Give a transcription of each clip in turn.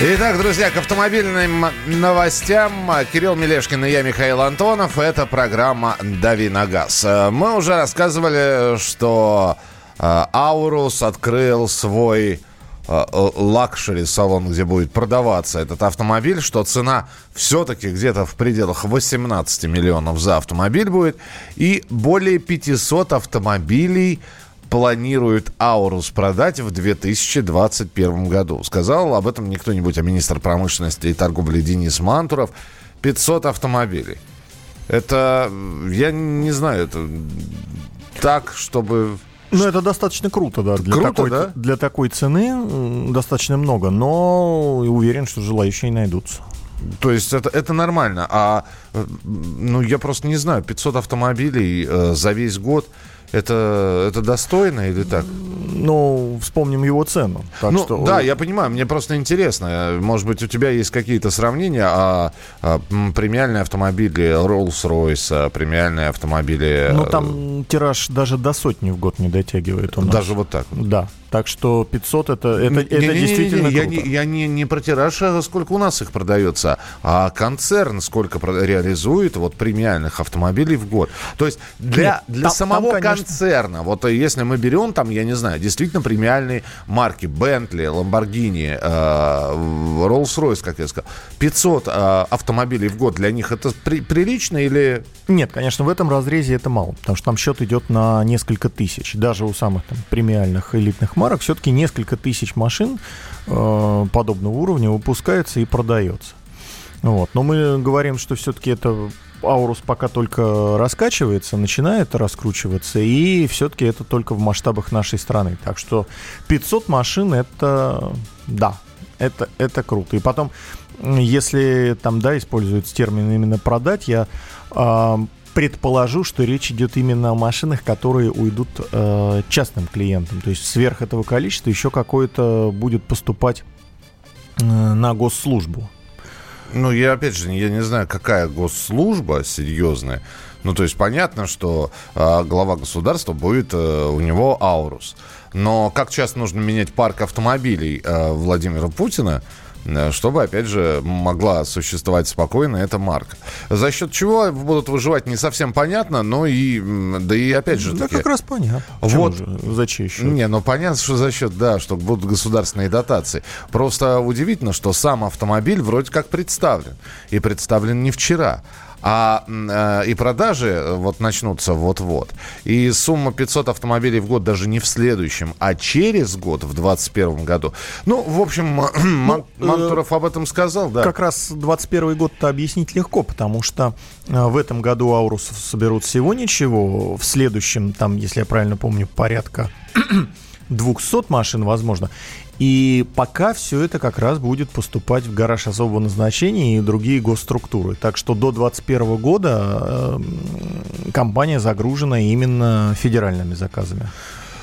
Итак, друзья, к автомобильным новостям. Кирилл Мелешкин и я, Михаил Антонов. Это программа «Дави на газ». Мы уже рассказывали, что э, Aurus открыл свой э, luxury -салон, где будет продаваться этот автомобиль, что цена все-таки где-то в пределах 18 миллионов за автомобиль будет. И более 500 автомобилей планирует Aurus продать в 2021 году. Сказал об этом не кто-нибудь, а министр промышленности и торговли Денис Мантуров. 500 автомобилей. Это, я не знаю, это так, чтобы ну, это достаточно круто, да. Для, круто, такой, да? для такой цены достаточно много, но уверен, что желающие найдутся. То есть это, это нормально. А, э, ну, я просто не знаю, 500 автомобилей э, за весь год – это, это достойно или так? Ну, вспомним его цену. Так ну, что... да, я понимаю, мне просто интересно. Может быть, у тебя есть какие-то сравнения, а, а премиальные автомобили Rolls-Royce, а премиальные автомобили... Ну, там тираж даже до сотни в год не дотягивает у нас. Даже вот так? Да. Так что 500 это, это, не, это не, действительно не, не, не, Я, не, я не, не про тираж, а сколько у нас их продается, а концерн сколько реализует вот премиальных автомобилей в год. То есть для, Нет, для там, самого там, конечно... концерна, вот если мы берем там, я не знаю, действительно премиальные марки Lamborghini, э, Rolls-Royce, как я сказал, 500 э, автомобилей в год, для них это при, прилично или... Нет, конечно, в этом разрезе это мало, потому что там счет идет на несколько тысяч, даже у самых там премиальных элитных марок все-таки несколько тысяч машин э, подобного уровня выпускается и продается. Вот. Но мы говорим, что все-таки это Аурус пока только раскачивается, начинает раскручиваться, и все-таки это только в масштабах нашей страны. Так что 500 машин это, да, это, это круто. И потом, если там, да, используется термин именно продать, я э, предположу, что речь идет именно о машинах, которые уйдут э, частным клиентам. То есть сверх этого количества еще какое-то будет поступать э, на госслужбу. Ну, я опять же, я не знаю, какая госслужба серьезная. Ну, то есть понятно, что э, глава государства будет э, у него Аурус. Но как часто нужно менять парк автомобилей э, Владимира Путина, чтобы, опять же, могла существовать спокойно эта марка. За счет чего будут выживать, не совсем понятно, но и, да и опять же... Да таки, как раз понятно. Вот. Же? За чей счет? Не, ну понятно, что за счет, да, что будут государственные дотации. Просто удивительно, что сам автомобиль вроде как представлен. И представлен не вчера. А э, и продажи э, вот начнутся вот-вот. И сумма 500 автомобилей в год даже не в следующем, а через год, в 2021 году. Ну, в общем, ну, Мантуров э, об этом сказал, да. Как раз 21 год-то объяснить легко, потому что э, в этом году Аурусов соберут всего ничего, в следующем, там, если я правильно помню, порядка 200 машин, возможно. И пока все это как раз будет поступать в гараж особого назначения и другие госструктуры. Так что до 2021 года э, компания загружена именно федеральными заказами.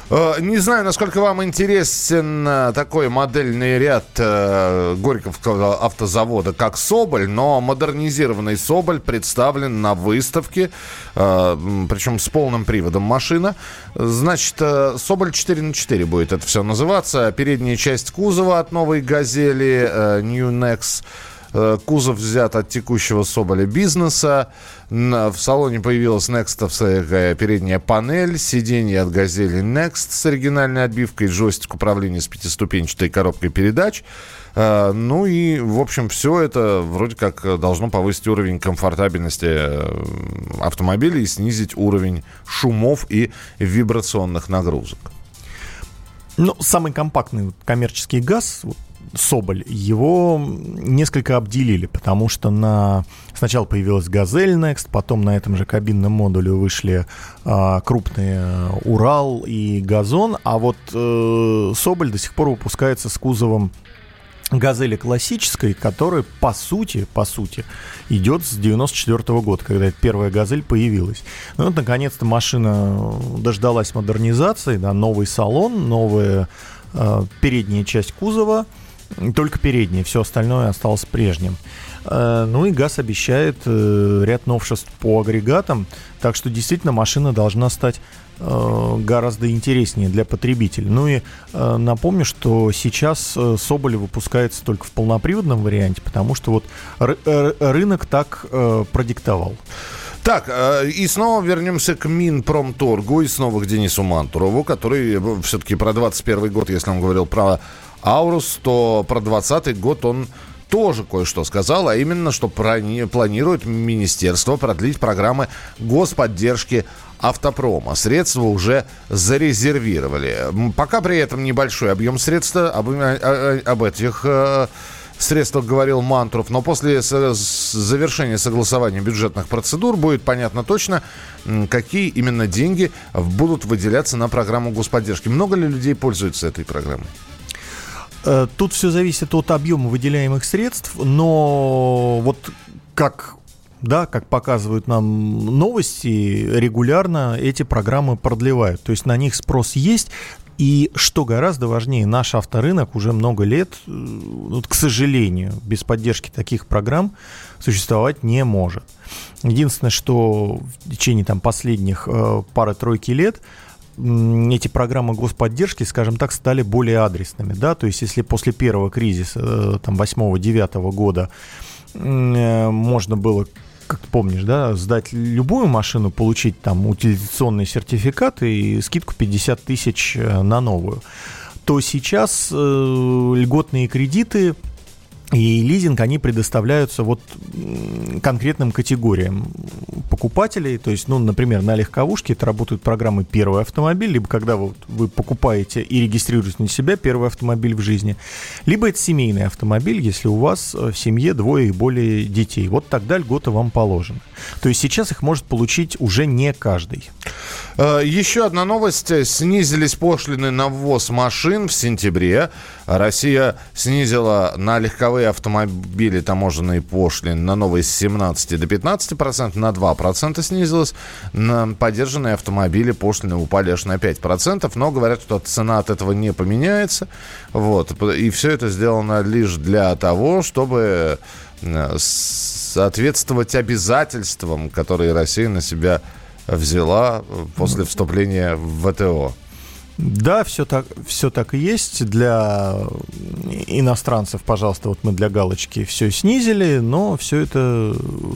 Э, не знаю, насколько вам интересен э, такой модельный ряд э, Горьковского автозавода, как Соболь, но модернизированный Соболь представлен на выставке, причем с полным приводом машина. Значит, Соболь 4 на 4 будет это все называться. Передняя часть кузова от новой «Газели» New Next кузов взят от текущего Соболя бизнеса. В салоне появилась некстовская передняя панель, сиденье от «Газели Next» с оригинальной отбивкой, джойстик управления с пятиступенчатой коробкой передач. Э, ну и, в общем, все это вроде как должно повысить уровень комфортабельности э, автомобиля и снизить уровень шумов и вибрационных нагрузок. Ну, самый компактный коммерческий газ, Соболь, его несколько обделили, потому что на... сначала появилась «Газель Next», потом на этом же кабинном модуле вышли а, крупные «Урал» и «Газон», а вот э, Соболь до сих пор выпускается с кузовом газели классической, которая по сути, по сути, идет с 94 -го года, когда эта первая газель появилась. Ну вот, наконец-то машина дождалась модернизации, да, новый салон, новая э, передняя часть кузова – Только передние, все остальное осталось прежним. Э, ну и ГАЗ обещает э, ряд новшеств по агрегатам, так что действительно машина должна стать э, гораздо интереснее для потребителя. Ну и напомню, что сейчас Соболь выпускается только в полноприводном варианте, потому что вот рынок так продиктовал. Так, и снова вернемся к Минпромторгу и снова к Денису Мантурову, который все-таки про 21 год, если он говорил про Аурус, то про 20 год он тоже кое-что сказал, а именно, что планирует министерство продлить программы господдержки автопрома. Средства уже зарезервировали. Пока при этом небольшой объем средств об, об этих э, средствах говорил Мантров, но после завершения согласования бюджетных процедур будет понятно точно, какие именно деньги будут выделяться на программу господдержки. Много ли людей пользуются этой программой? Э, тут все зависит от объема выделяемых средств, но вот как да, как показывают нам новости, регулярно эти программы продлевают. То есть на них спрос есть. И что гораздо важнее, наш авторынок уже много лет, э, вот, к сожалению, без поддержки таких программ существовать не может. Единственное, что в течение там, последних э, пары-тройки лет эти программы господдержки, скажем так, стали более адресными, да, то есть если после первого кризиса, э, там, 8-9 года э, можно было как ты помнишь, да, сдать любую машину, получить там утилизационный сертификат и скидку 50 тысяч э, на новую, то сейчас э, льготные кредиты и лизинг, они предоставляются вот конкретным категориям покупателей. То есть, ну, например, на легковушке это работают программы «Первый автомобиль», либо когда вот вы покупаете и регистрируете на себя первый автомобиль в жизни, либо это семейный автомобиль, если у вас э, в семье двое и более детей. Вот тогда льгота вам положена. То есть сейчас их может получить уже не каждый. Э, еще одна новость. Снизились пошлины на ввоз машин в сентябре. Россия снизила на легковые автомобили таможенные пошлины на новые с 17 до 15 процентов, на 2 процента снизилась. На поддержанные автомобили пошлины упали аж на 5 процентов, но говорят, что цена от этого не поменяется. Вот. И все это сделано лишь для того, чтобы э, соответствовать обязательствам, которые Россия на себя взяла после вступления в ВТО. Да, все так, все так и есть. Для иностранцев, пожалуйста, вот мы для галочки все снизили, но все это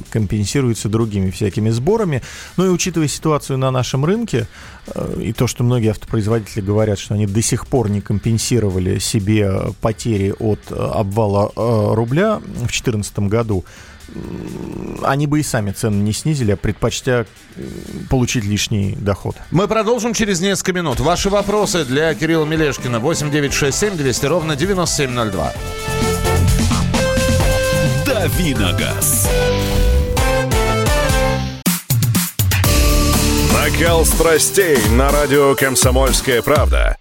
компенсируется другими всякими сборами. Ну и учитывая ситуацию на нашем рынке, э, и то, что многие автопроизводители говорят, что они до сих пор не компенсировали себе потери от э, обвала э, рубля в 2014 году, они бы и сами цены не снизили, а предпочтя получить лишний доход. Мы продолжим через несколько минут. Ваши вопросы для Кирилла Мелешкина 8967 200 ровно 9702. Давиногаз. Накал страстей на радио «Комсомольская правда».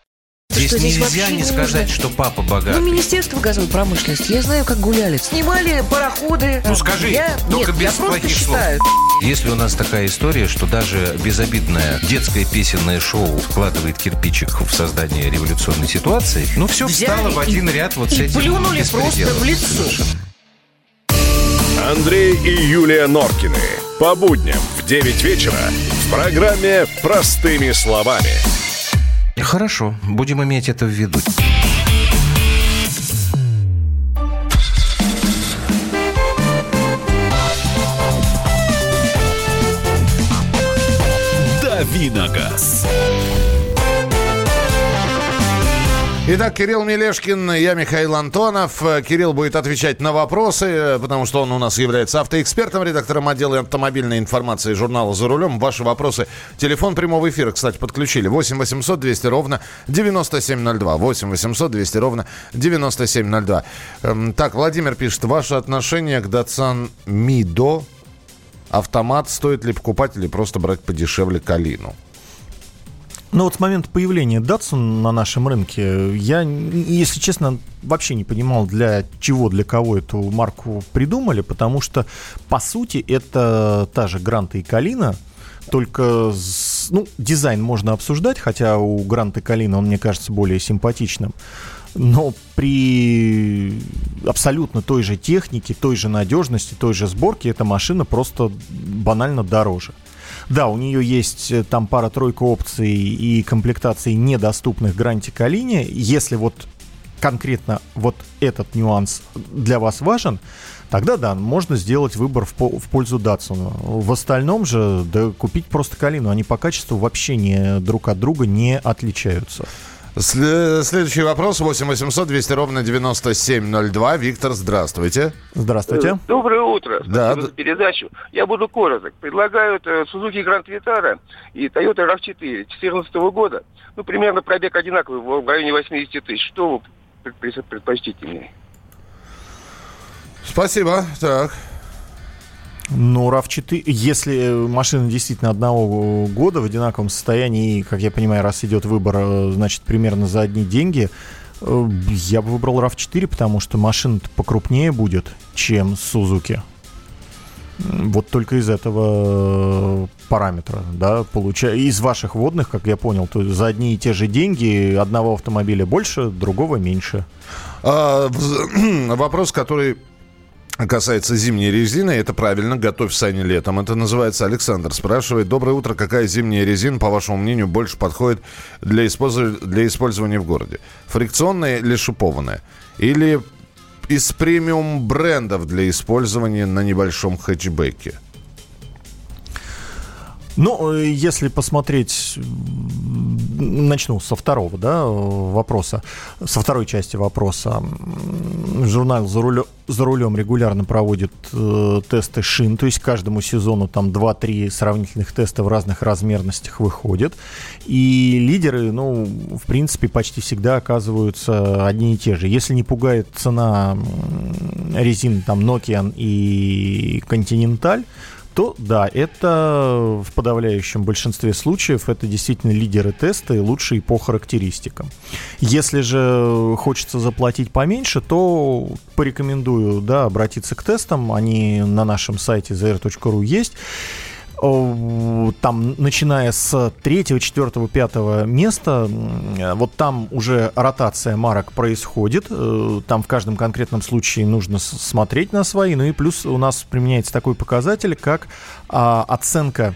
Здесь что, нельзя здесь не сказать, что папа богатый. Ну, Министерство газовой промышленности, я знаю, как гуляли. Снимали пароходы. Ну, скажи, я... только Нет, без я плохих считаю. слов. Если у нас такая история, что даже безобидное детское песенное шоу вкладывает кирпичик в создание революционной ситуации, ну, все Взяли встало в один ряд вот с этим плюнули просто в лицо. Андрей и Юлия Норкины. По будням в 9 вечера в программе «Простыми словами». Хорошо, будем иметь это в виду. Давиногаз. Итак, Кирилл Мелешкин, я Михаил Антонов. Кирилл будет отвечать на вопросы, потому что он у нас является автоэкспертом, редактором отдела автомобильной информации журнала «За рулем». Ваши вопросы. Телефон прямого эфира, кстати, подключили. 8 800 200 ровно 9702. 8 800 200 ровно 9702. Эм, так, Владимир пишет. Ваше отношение к Datsun Mido автомат стоит ли покупать или просто брать подешевле Калину? Ну вот с момента появления Datsun на нашем рынке, я, если честно, вообще не понимал, для чего, для кого эту марку придумали, потому что, по сути, это та же Гранта и Калина, только, ну, дизайн можно обсуждать, хотя у Гранта Калина он, мне кажется, более симпатичным. но при абсолютно той же технике, той же надежности, той же сборке эта машина просто банально дороже. Да, у нее есть э, там пара-тройка опций и комплектаций недоступных Гранте Калине. Если вот конкретно вот этот нюанс для вас важен, тогда да, можно сделать выбор в, в пользу Datsun. В остальном же, да, купить просто Калину. Они по качеству вообще не, друг от друга не отличаются. Следующий вопрос 8 800 200 ровно 9702. Виктор, здравствуйте. Здравствуйте. Э, доброе утро. Да. Спасибо за передачу. Я буду короток. Предлагают э, Suzuki Grand Vitara и Toyota RAV4 2014 года. Ну, примерно пробег одинаковый, в районе 80 тысяч. Что вы предпочтите мне? Спасибо. Так. Ну, RAV4, если машина действительно одного года в одинаковом состоянии, и, как я понимаю, раз идет выбор, э, значит, примерно за одни деньги, э, я бы выбрал RAV4, потому что машина покрупнее будет, чем Suzuki. Вот только из этого э, параметра, да, получая из ваших водных, как я понял, то за одни и те же деньги одного автомобиля больше, другого меньше. А, вопрос, который касается зимней резины, это правильно, готовь сани летом. Это называется Александр. Спрашивает, доброе утро, какая зимняя резина, по вашему мнению, больше подходит для, использования, для использования в городе? Фрикционная или шипованная? Или из премиум брендов для использования на небольшом хэтчбеке? Ну, э, если посмотреть, начну со второго, да, вопроса, со второй части вопроса. Журнал «За, рулё, за рулем» регулярно проводит э, тесты шин, то есть каждому сезону там 2-3 сравнительных теста в разных размерностях выходят. И лидеры, ну, в принципе, почти всегда оказываются одни и те же. Если не пугает цена резин там Nokian и Continental, то да, это в подавляющем большинстве случаев это действительно лидеры теста и лучшие по характеристикам. Если же хочется заплатить поменьше, то порекомендую да, обратиться к тестам. Они на нашем сайте zr.ru есть там, начиная с третьего, четвертого, пятого места, вот там уже ротация марок происходит. Э, там в каждом конкретном случае нужно смотреть на свои. Ну и плюс у нас применяется такой показатель, как а, оценка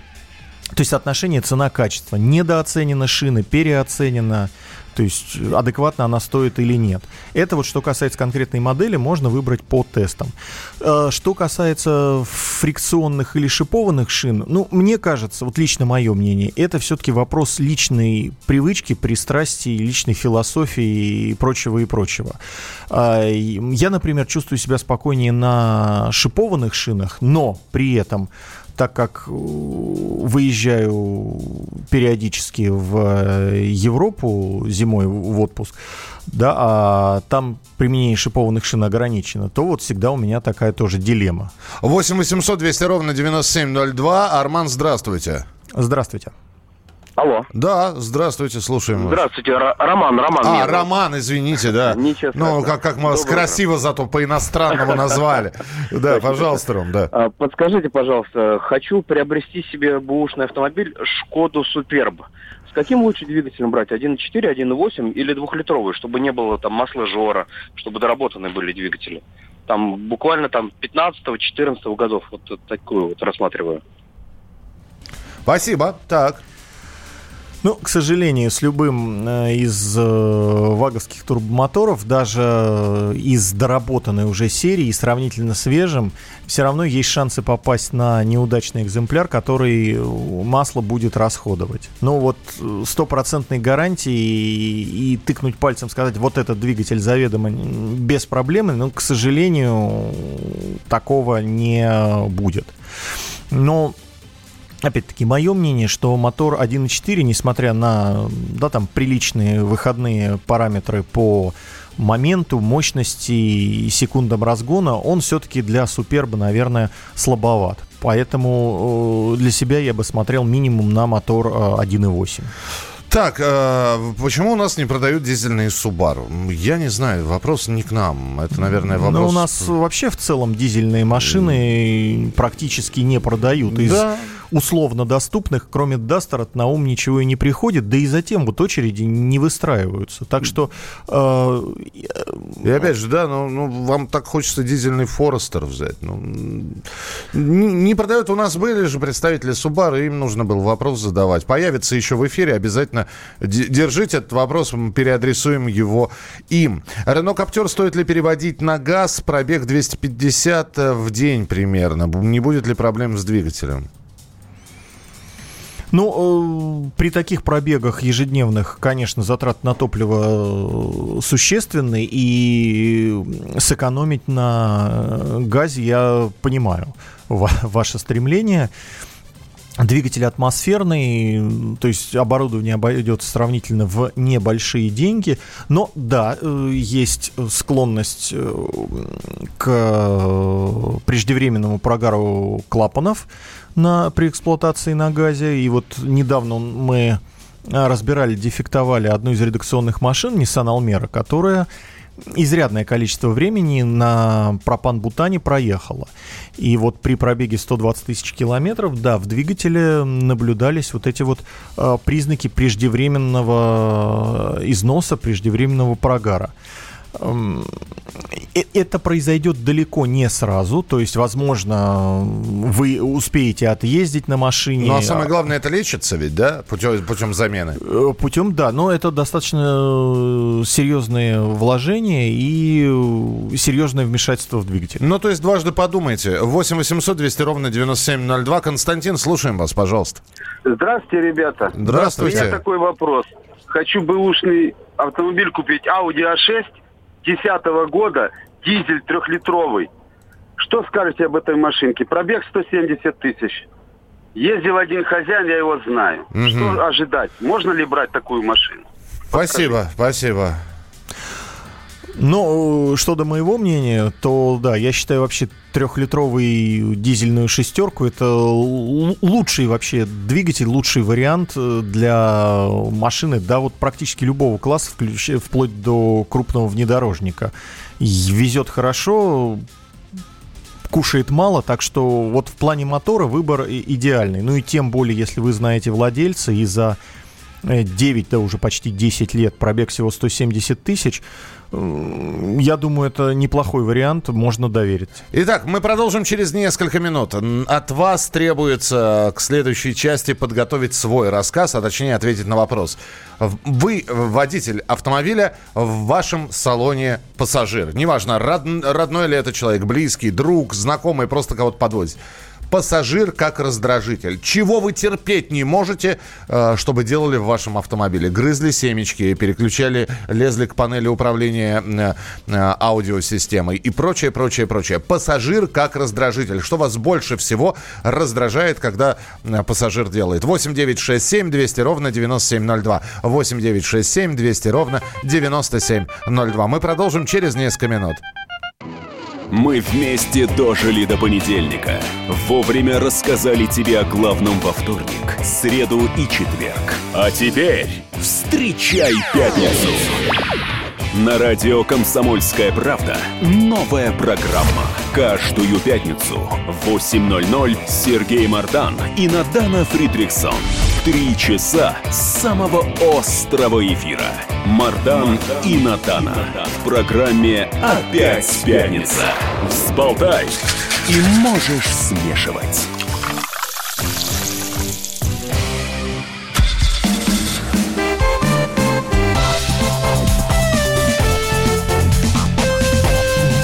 то есть отношение цена-качество. Недооценена шины, переоценена то есть адекватно она стоит или нет. Это вот что касается конкретной модели, можно выбрать по тестам. Э, что касается фрикционных или шипованных шин, ну, мне кажется, вот лично мое мнение, это все-таки вопрос личной привычки, пристрастий, личной философии и прочего и прочего. А, я, например, чувствую себя спокойнее на шипованных шинах, но при этом так как э, выезжаю периодически в э, Европу зимой в отпуск, да, а там применение шипованных шин ограничено, то вот всегда у меня такая тоже дилемма. 8 800 200 ровно 9702. Арман, здравствуйте. Здравствуйте. Алло. Да, здравствуйте, слушаем Здравствуйте, Р- Роман, Роман. А, Роман, извините, да. Ничего Ну, как, как мы вас красиво зато по-иностранному назвали. Да, пожалуйста, Ром, да. А, подскажите, пожалуйста, хочу приобрести себе бушный автомобиль Шкоду Суперб. С каким лучше двигателем брать? 1.4, 1.8 или двухлитровый, чтобы не было там масла жора, чтобы доработаны были двигатели? Там буквально там 15-14 годов вот такую вот рассматриваю. Спасибо. Так. Ну, к сожалению, с любым э, из э, ваговских турбомоторов, даже э, из доработанной уже серии, сравнительно свежим, все равно есть шансы попасть на неудачный экземпляр, который масло будет расходовать. Ну вот стопроцентной гарантии и, и тыкнуть пальцем, сказать, вот этот двигатель заведомо без проблемы, но, к сожалению, такого не будет. Но Опять-таки, мое мнение, что мотор 1.4, несмотря на да, там, приличные выходные параметры по моменту, мощности и секундам разгона, он все-таки для Суперба, наверное, слабоват. Поэтому э, для себя я бы смотрел минимум на мотор 1.8. Э, так, э, почему у нас не продают дизельные Subaru? Я не знаю, вопрос не к нам. Это, наверное, ну, вопрос... Но у нас вообще в целом дизельные машины практически не продают. Из да условно доступных, кроме Дастера, на ум ничего и не приходит, да и затем вот очереди не выстраиваются. Так что... Э, и опять же, да, ну, ну вам так хочется дизельный Форестер взять. Ну, не, не продают. У нас были же представители Subaru, им нужно было вопрос задавать. Появится еще в эфире, обязательно держите этот вопрос, мы переадресуем его им. Рено Каптер стоит ли переводить на газ? Пробег 250 э, в день примерно. Не будет ли проблем с двигателем? Ну, э, при таких пробегах ежедневных, конечно, затрат на топливо э, существенны, и сэкономить на газе я понимаю ваше стремление. Двигатель атмосферный, то есть оборудование обойдется сравнительно в небольшие деньги, но да, э, есть склонность к преждевременному прогару клапанов, на, при эксплуатации на газе. И вот недавно мы а, разбирали, дефектовали одну из редакционных машин Nissan Almera, которая изрядное количество времени на пропан-бутане проехала. И вот при пробеге 120 тысяч километров, да, в двигателе наблюдались вот эти вот э, признаки преждевременного износа, преждевременного прогара. Э, это произойдет далеко не сразу, то есть, возможно, вы успеете отъездить на машине. Ну, а самое главное, это лечится ведь, да, путем, путем замены? Э, путем, да, но это достаточно э, серьезные вложения и серьезное вмешательство в двигатель. Ну, то есть, дважды подумайте. 8 800 200 ровно 9702. Константин, слушаем вас, пожалуйста. Здравствуйте, ребята. Здравствуйте. У меня такой вопрос. Хочу бэушный автомобиль купить Audi A6 2010 года, дизель трехлитровый. Что скажете об этой машинке? Пробег 170 тысяч. Ездил один хозяин, я его знаю. Угу. Что ожидать? Можно ли брать такую машину? Спасибо, спасибо. Ну, что до моего мнения, то да, я считаю вообще трехлитровый дизельную шестерку это лучший вообще двигатель, лучший вариант э, для машины, да, вот практически любого класса, вплоть до крупного внедорожника. Везет хорошо, кушает мало, так что вот в плане мотора выбор идеальный. Ну и тем более, если вы знаете владельца и за 9, да уже почти 10 лет, пробег всего 170 тысяч, я думаю, это неплохой вариант, можно доверить. Итак, мы продолжим через несколько минут. От вас требуется к следующей части подготовить свой рассказ, а точнее ответить на вопрос. Вы водитель автомобиля, в вашем салоне пассажир. Неважно, род, родной ли это человек, близкий, друг, знакомый, просто кого-то подвозит пассажир как раздражитель. Чего вы терпеть не можете, э, чтобы делали в вашем автомобиле? Грызли семечки, переключали, лезли к панели управления э, э, аудиосистемой и прочее, прочее, прочее. Пассажир как раздражитель. Что вас больше всего раздражает, когда пассажир делает? 8 9 6 7 200 ровно 9702. 8 9 6 7 200 ровно 9702. Мы продолжим через несколько минут. Мы вместе дожили до понедельника. Вовремя рассказали тебе о главном во вторник, среду и четверг. А теперь встречай пятницу! На радио «Комсомольская правда» новая программа. Каждую пятницу в 8.00 Сергей Мардан и Надана Фридриксон. Три часа самого острого эфира. Мардан и Надана. В программе «Опять пятница». Взболтай и можешь смешивать.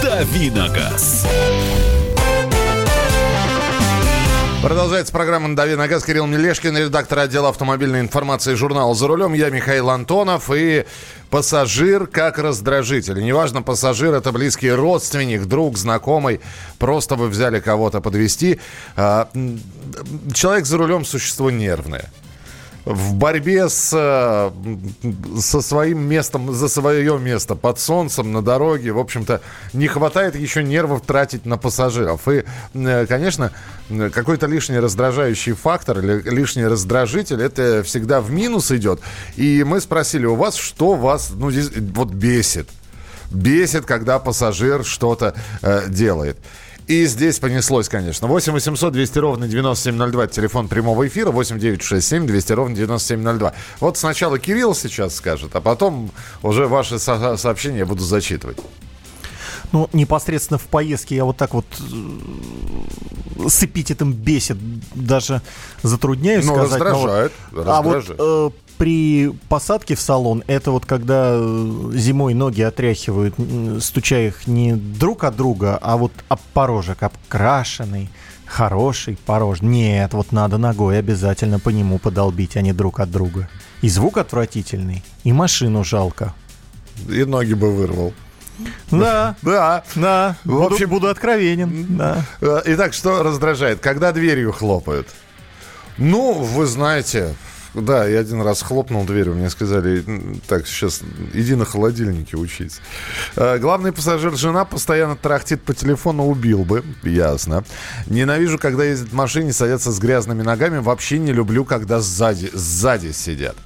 Давиногаз. Продолжается программа «Дави на газ». Кирилл Мелешкин, редактор отдела автомобильной информации журнала «За рулем». Я Михаил Антонов и пассажир как раздражитель. Неважно, пассажир – это близкий родственник, друг, знакомый. Просто вы взяли кого-то подвести. А, человек за рулем – существо нервное в борьбе с, э, со своим местом, за свое место под солнцем, на дороге, в общем-то, не хватает еще нервов тратить на пассажиров. И, э, конечно, какой-то лишний раздражающий фактор или лишний раздражитель, это всегда в минус идет. И мы спросили у вас, что вас, ну, вот бесит. Бесит, когда пассажир что-то э, делает. И здесь понеслось, конечно. 8 800 200 ровно 9702, телефон прямого эфира, 8 967 200 ровно 9702. Вот сначала Кирилл сейчас скажет, а потом уже ваши со- сообщения я буду зачитывать. Ну, непосредственно в поездке я вот так вот э, с эпитетом бесит, даже затрудняюсь Ну, сказать. но вот- раздражает, А вот раздражает. э, при посадке в салон, это вот когда э, зимой ноги отряхивают, стуча их не друг от друга, а вот об порожек, обкрашенный, хороший порож. Нет, вот надо ногой обязательно по нему подолбить, а не друг от друга. И звук отвратительный, и машину жалко. И ноги бы вырвал. Да, Да. да, В буду, общем- буду откровенен, да. Э, Итак, что раздражает? Когда дверью хлопают? Ну, вы знаете, да, я один раз хлопнул дверью, мне сказали, «М, так, сейчас иди на холодильнике учись. Э, Главный пассажир жена постоянно трахтит по телефону, убил бы, ясно. Ненавижу, когда ездят в машине, садятся с грязными ногами, вообще не люблю, когда сзади, сзади сидят.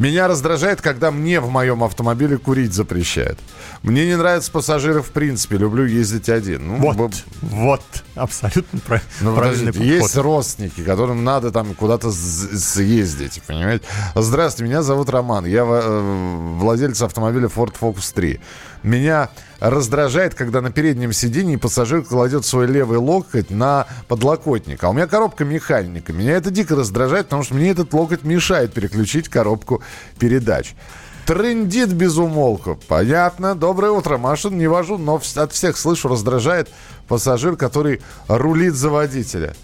Меня раздражает, когда мне в моем автомобиле курить запрещают. Мне не нравятся пассажиры в принципе, люблю ездить один. Ну, Вот, б- вот, абсолютно прав- ну, правильный подождите, подход. есть родственники, которым надо там куда-то съездить, понимаете? Здравствуйте, меня зовут Роман, я э, владелец автомобиля Ford Focus 3. Меня раздражает, когда на переднем сиденье пассажир кладет свой левый локоть на подлокотник. А у меня коробка механика. Меня это дико раздражает, потому что мне этот локоть мешает переключить коробку передач. Трендит без умолку. Понятно. Доброе утро. Машин не вожу, но от всех слышу, раздражает пассажир, который рулит за водителя.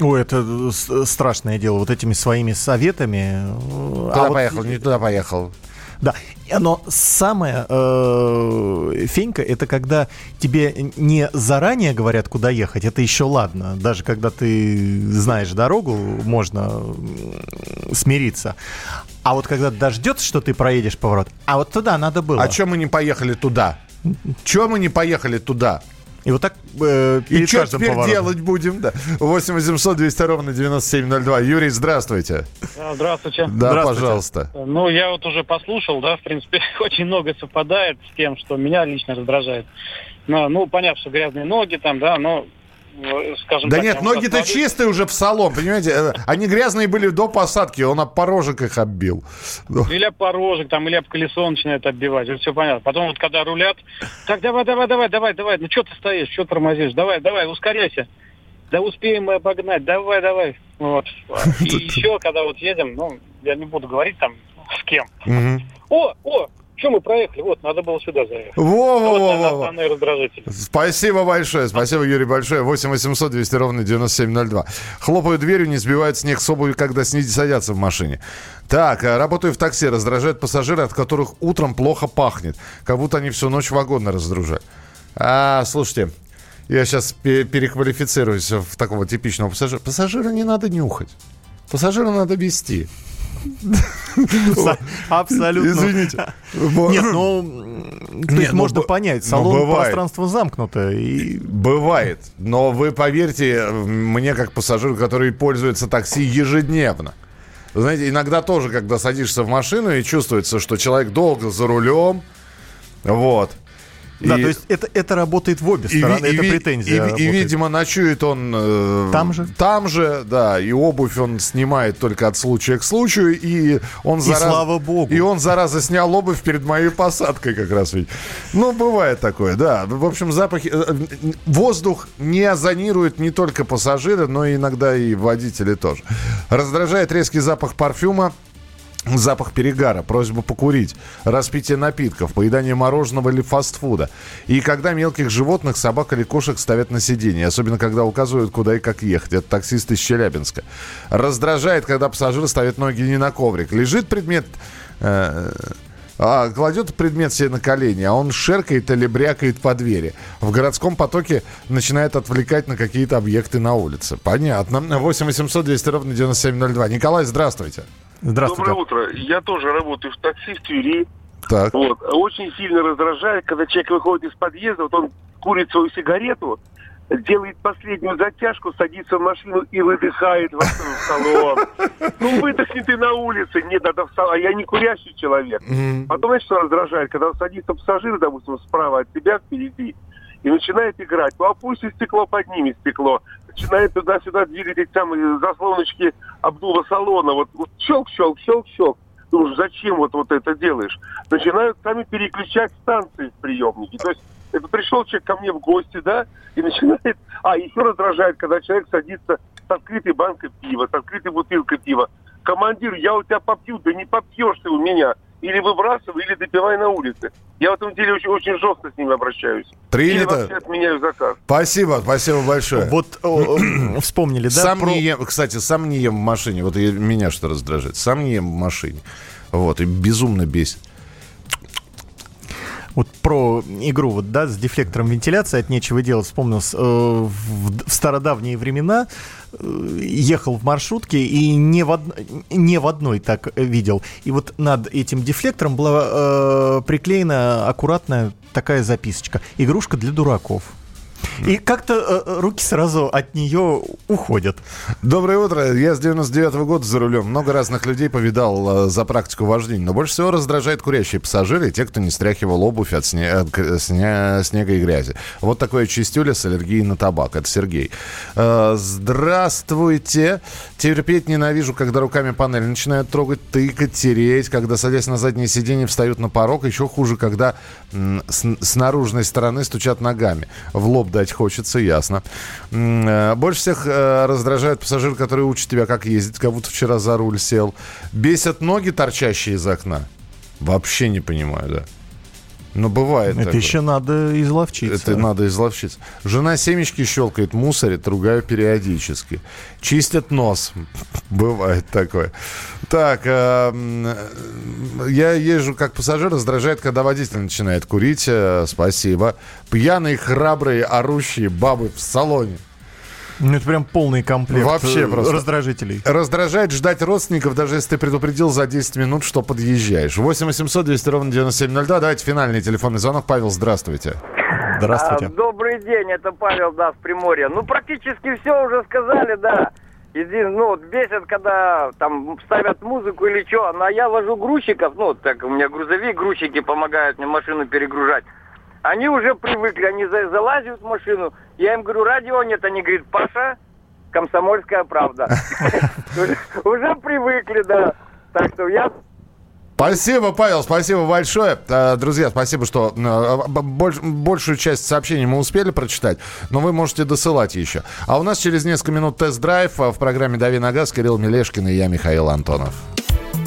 Ой, это э, страшное дело, вот этими своими советами. э, Туда а вот- поехал, не туда поехал. Да, но самое э, фенька, это когда тебе не заранее говорят, куда ехать, это еще ладно. Даже когда ты знаешь дорогу, можно смириться. А вот когда дождется, что ты проедешь поворот, а вот туда надо было. А чем мы не поехали туда? Чем мы не поехали туда? И вот так э, И перед что каждым теперь поворотом. делать будем? Да. 8 800 200 ровно 9702. Юрий, здравствуйте. А, Здравствуйте. Да, Здравствуйте. пожалуйста. Ну, я вот уже послушал, да, в принципе, очень много совпадает с тем, что меня лично раздражает. Ну, ну, понятно, что грязные ноги там, да, но, скажем Да так... нет, ноги-то чистые уже в салон, понимаете? Э, Они грязные были до посадки, он об порожек их оббил. Ну, Или об порожек, там, или об колесо начинает оббивать, это все понятно. Потом вот когда рулят, так, давай, давай, давай, давай, давай, ну что ты стоишь, что тормозишь, давай, давай, ускоряйся. Да успеем мы обогнать, давай, давай. Вот. И еще, когда вот едем, ну, я не буду говорить там с кем. О, о, что мы проехали, вот, надо было сюда заехать. Во-во-во-во. наверное, основной раздражитель. Спасибо большое. Спасибо, Юрий, большое. 8 800 200 ровно 9702. Хлопаю дверью, не сбивают снег с обуви, когда снизу садятся в машине. Так, э, работаю в такси. Раздражают пассажиры, от которых утром плохо пахнет. Как будто они всю ночь вагоны раздружают. А, слушайте, я сейчас переквалифицируюсь в такого типичного пассажира. Пассажира не надо нюхать. Пассажира надо вести. Абсолютно. Извините. Нет, ну, есть ну, можно понять, ну, салон пространство замкнуто. Бывает. Но вы поверьте мне, как пассажиру, который пользуется такси ежедневно. Знаете, иногда тоже, когда садишься в машину и чувствуется, что человек долго за рулем, вот. Да, И- то есть это, это работает в обе и, стороны, и это ви- претензия. и ви- и, работает. видимо, ночует он э, Там же? Там же, да. И обувь он снимает только от случая к случаю. И он И зараза- слава богу. И он, зараза, снял обувь перед моей посадкой как раз ведь. Ну, бывает такое, да. В общем, запахи... э, э, Воздух не озонирует не только пассажиры, но и иногда и водители тоже. Раздражает резкий запах парфюма. Запах перегара, просьба покурить, распитие напитков, поедание мороженого или фастфуда. И когда мелких животных, собак или кошек ставят на сиденье, особенно когда указывают, куда и как ехать. Это таксист из Челябинска. Раздражает, когда пассажир ставит ноги не на коврик. Лежит предмет... э, а, кладет предмет себе на колени, а он шеркает или брякает по двери. В городском потоке начинает отвлекать на какие-то объекты на улице. Понятно. 8 800 200 ровно 9702. Николай, здравствуйте. Здравствуйте. Доброе утро. Я тоже работаю в такси в Твери. Так. Вот. Очень сильно раздражает, когда человек выходит из подъезда, вот он курит свою сигарету, делает последнюю затяжку, садится в машину и выдыхает в салон. Ну, выдохни ты на улице. Нет, надо в салон. А я не курящий человек. Потом, знаешь, что раздражает? Когда садится пассажир, допустим, справа от тебя, впереди, и начинает играть. То опустит стекло, поднимет стекло. Начинает туда-сюда двигать эти самые заслоночки обдува салона. Вот, щелк, щелк, щелк, щелк. Думаешь, зачем вот, вот это делаешь? Начинают сами переключать станции в приемнике. То есть это пришел человек ко мне в гости, да, и начинает... А, еще раздражает, когда человек садится с открытой банкой пива, с открытой бутылкой пива. Командир, я у тебя попью, да не попьешь ты у меня. Или выбрасывай, или допивай на улице. Я в этом деле очень, очень жестко с ними обращаюсь. Принято. Или вообще отменяю заказ. Спасибо, спасибо большое. Вот вспомнили, да? Сам про... не ем, кстати, сам не ем в машине. Вот меня что раздражает. Сам не ем в машине. Вот, и безумно бесит. Вот про игру вот, да, с дефлектором вентиляции от нечего делать вспомнил. Э, в, в стародавние времена ехал в маршрутке и не в, од... не в одной так видел. И вот над этим дефлектором была э, приклеена аккуратная такая записочка. Игрушка для дураков. И как-то э, руки сразу от нее уходят. Доброе утро. Я с 99-го года за рулем. Много разных людей повидал э, за практику вождения. Но больше всего раздражает курящие пассажиры и те, кто не стряхивал обувь от сне- от сне- снега и грязи. Вот такое чистюля с аллергией на табак. Это Сергей. Э, здравствуйте. Терпеть ненавижу, когда руками панель начинают трогать, тыкать, тереть. Когда, садясь на заднее сиденье, встают на порог. Еще хуже, когда с, с наружной стороны стучат ногами. В лоб дать хочется, ясно. Э, больше всех э, раздражают пассажиры, которые учат тебя, как ездить, как будто вчера за руль сел. Бесят ноги, торчащие из окна. Вообще не понимаю, да. Но бывает. Это такое. еще надо изловчиться. Это надо изловчиться. Жена семечки щелкает, мусорит, ругаю периодически. Чистят нос. Бывает такое. Так, э, я езжу как пассажир, раздражает, когда водитель начинает курить. Э, спасибо. Пьяные, храбрые, орущие бабы в салоне. Ну, это прям полный комплект Вообще э, просто. раздражителей. Раздражает ждать родственников, даже если ты предупредил за 10 минут, что подъезжаешь. 8 800 200 ровно 9702. Давайте финальный телефонный звонок. Павел, здравствуйте. Здравствуйте. А, добрый день, это Павел, да, с Приморья. Ну, практически все уже сказали, да. Един, ну, вот бесит, когда там ставят музыку или что. Но я вожу грузчиков, ну, так у меня грузовик, грузчики помогают мне машину перегружать. Они уже привыкли, они за- залазят в машину. Я им говорю, радио нет, они говорят, Паша, комсомольская правда. Уже- привыкли, да. Так что я Спасибо, Павел, спасибо большое. Э, Друзья, спасибо, что э, больш- большую часть сообщений мы успели прочитать, но вы можете досылать еще. А у нас через несколько минут тест-драйв э, в программе «Дави на газ» Кирилл Мелешкин и я, Михаил Антонов.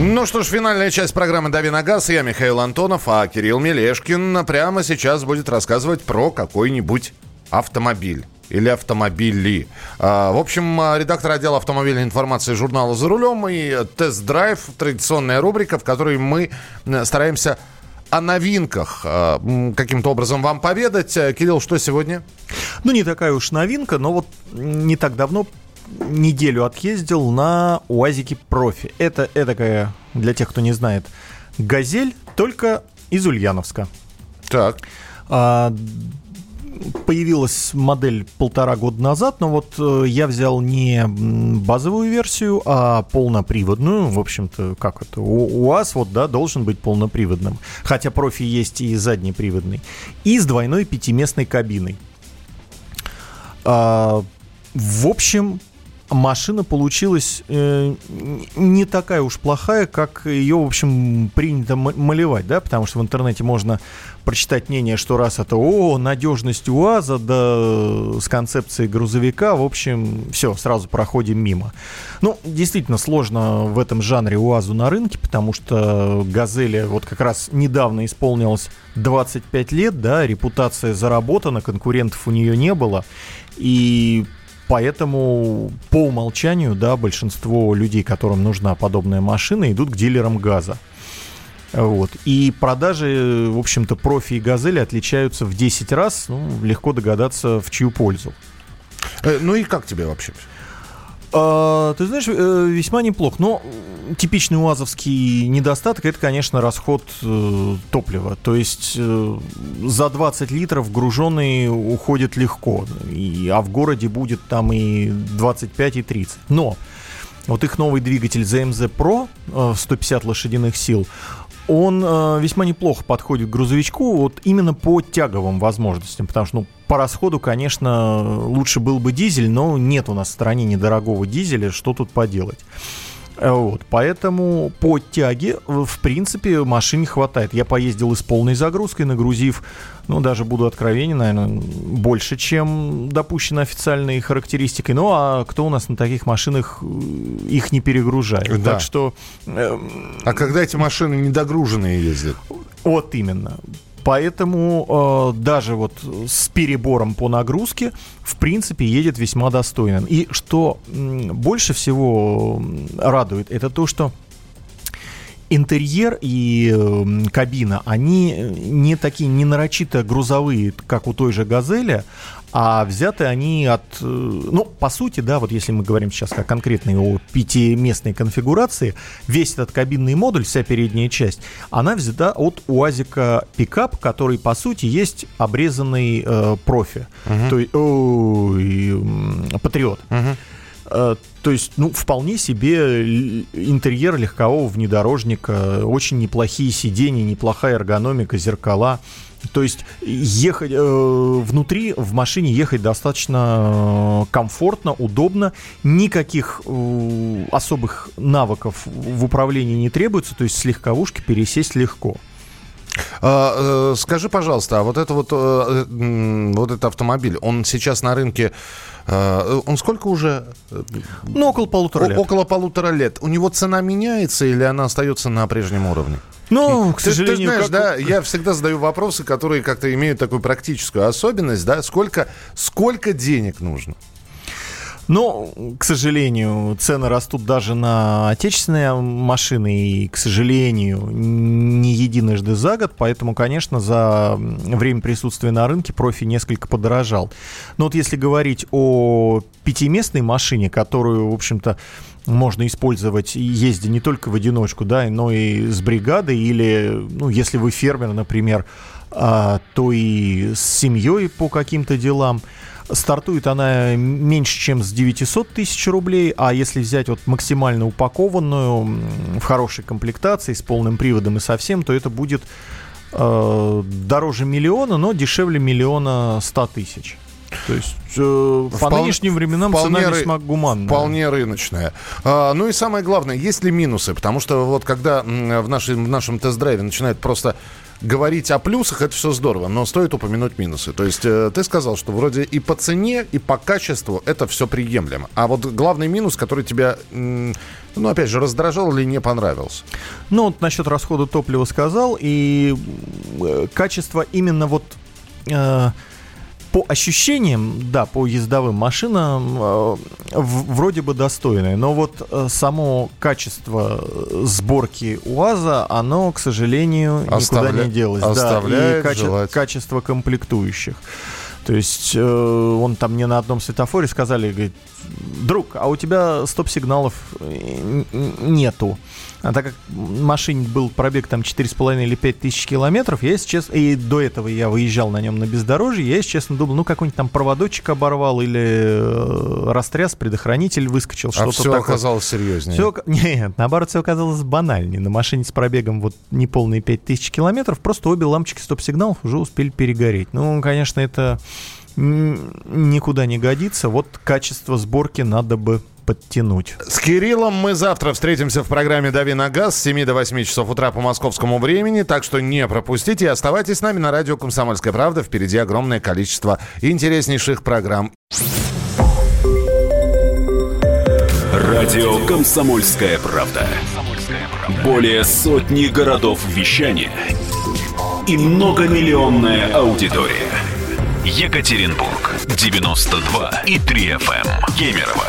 Ну что ж, финальная часть программы «Дави на газ». Я Михаил Антонов, а Кирилл Мелешкин прямо сейчас будет рассказывать про какой-нибудь автомобиль или автомобили. А, В общем, редактор отдела автомобильной информации журнала «За рулем» и тест-драйв, традиционная рубрика, в которой мы м, стараемся о новинках м, каким-то образом вам поведать. Э, Кирилл, что сегодня? Ну, не такая уж новинка, но вот не так давно неделю отъездил на УАЗике Профи. Это такая, для тех, кто не знает, газель, только из Ульяновска. Так. А, появилась модель полтора года назад, но вот э, я взял не базовую версию, а полноприводную. В общем-то, как это? У, УАЗ вот, да, должен быть полноприводным. Хотя профи есть и заднеприводный. И с двойной пятиместной кабиной. А, в общем, машина получилась э, не такая уж плохая, как ее, в общем, принято малевать, да, потому что в интернете можно прочитать мнение, что раз это, о, надежность УАЗа, да, с концепцией грузовика, в общем, все, сразу проходим мимо. Ну, действительно сложно в этом жанре УАЗу на рынке, потому что «Газели» вот как раз недавно исполнилось 25 лет, да, репутация заработана, конкурентов у нее не было, и Поэтому по умолчанию, да, большинство людей, которым нужна подобная машина, идут к дилерам газа. Вот. И продажи, в общем-то, профи и газели отличаются в 10 раз. Ну, легко догадаться, в чью пользу. Э, ну и как тебе вообще? А, ты знаешь, э, весьма неплохо. Но типичный УАЗовский недостаток это, конечно, расход э, топлива. То есть э, за 20 литров груженный уходит легко. А в городе будет там и 25, и 30. Но вот их новый двигатель ZMZ Pro 150 лошадиных сил, он э, весьма неплохо подходит к грузовичку вот именно по тяговым возможностям, потому что ну, по расходу, конечно, лучше был бы дизель, но нет у нас в стране недорогого дизеля, что тут поделать. Э, вот, поэтому по тяге, в принципе, машине хватает. Я поездил и с полной загрузкой, нагрузив, ну, даже буду откровенен, наверное, больше, чем допущено официальной характеристикой. Ну, а кто у нас на таких машинах э, их не перегружает? Да. Так что... Э, а когда эти машины недогруженные ездят? Вот именно. Поэтому э, даже вот с перебором по нагрузке, в принципе, едет весьма достойно. И что больше всего радует, это то, что интерьер и э, кабина, они не такие не нарочито грузовые, как у той же «Газели», а взяты они от, э, ну, по сути, да, вот если мы говорим сейчас о конкретной о пятиместной конфигурации, весь этот кабинный модуль, вся передняя часть, она взята от УАЗика пикап, который, по сути, есть обрезанный э, профи, Мгм. то есть, патриот. Мгм. Э, То есть, ну, вполне себе л- интерьер легкового внедорожника, очень неплохие сиденья, неплохая эргономика, зеркала. То есть ехать э, внутри в машине ехать достаточно э, комфортно, удобно, никаких э, особых навыков в управлении не требуется, то есть с легковушки пересесть легко. А, э, скажи, пожалуйста, а вот это вот, э, вот этот автомобиль, он сейчас на рынке, э, он сколько уже? Ну, около полутора лет. Около полутора лет. У него цена меняется или она остается на прежнем уровне? Ну, к Ты- сожалению, ты, знаешь, как- да, я всегда задаю вопросы, которые как-то имеют такую практическую особенность, да, сколько, сколько денег нужно? Но, к сожалению, цены растут даже на отечественные машины, и, к сожалению, не единожды за год, поэтому, конечно, за время присутствия на рынке профи несколько подорожал. Но вот если говорить о пятиместной машине, которую, в общем-то, можно использовать, ездя не только в одиночку, да, но и с бригадой, или, ну, если вы фермер, например, а, то и с семьей по каким-то делам. Стартует она меньше, чем с 900 тысяч рублей, а если взять вот максимально упакованную, в хорошей комплектации, с полным приводом и совсем, то это будет э, дороже миллиона, но дешевле миллиона ста тысяч. То есть э, по Вполне- нынешним временам вполне цена ры- весьма гуманная. Вполне рыночная. А, ну и самое главное, есть ли минусы? Потому что вот когда в, нашей- в нашем тест-драйве начинают просто говорить о плюсах, это все здорово, но стоит упомянуть минусы. То есть э, ты сказал, что вроде и по цене, и по качеству это все приемлемо. А вот главный минус, который тебя, м, ну опять же, раздражал или не понравился? Ну, вот насчет расхода топлива сказал, и э, качество именно вот э, по ощущениям, да, по ездовым машинам э, вроде бы достойное, но вот э, само качество э, сборки УАЗа, оно, к сожалению, никуда Оставля- не делось. оставляет да, и каче- желать. качество комплектующих. То есть э, он там мне на одном светофоре сказали, говорит, друг, а у тебя стоп-сигналов э, нету. А так как машине был пробег там 4,5 или 5 тысяч километров, я, если честно, и до этого я выезжал на нем на бездорожье, я, если честно, думал, ну, какой-нибудь там проводочек оборвал или э, растряс, предохранитель выскочил, а что-то все такое. оказалось серьезнее. Ока- нет, наоборот, все оказалось банальнее. На машине с пробегом вот неполные 5000 километров просто обе лампочки стоп-сигналов уже успели перегореть. Ну, конечно, это никуда не годится. Вот качество сборки надо бы подтянуть. С Кириллом мы завтра встретимся в программе «Дави на газ» с 7 до 8 часов утра по московскому времени, так что не пропустите и оставайтесь с нами на радио «Комсомольская правда». Впереди огромное количество интереснейших программ. Радио «Комсомольская правда». Более сотни городов вещания и многомиллионная аудитория. Екатеринбург 92 и 3 FM. Кемерово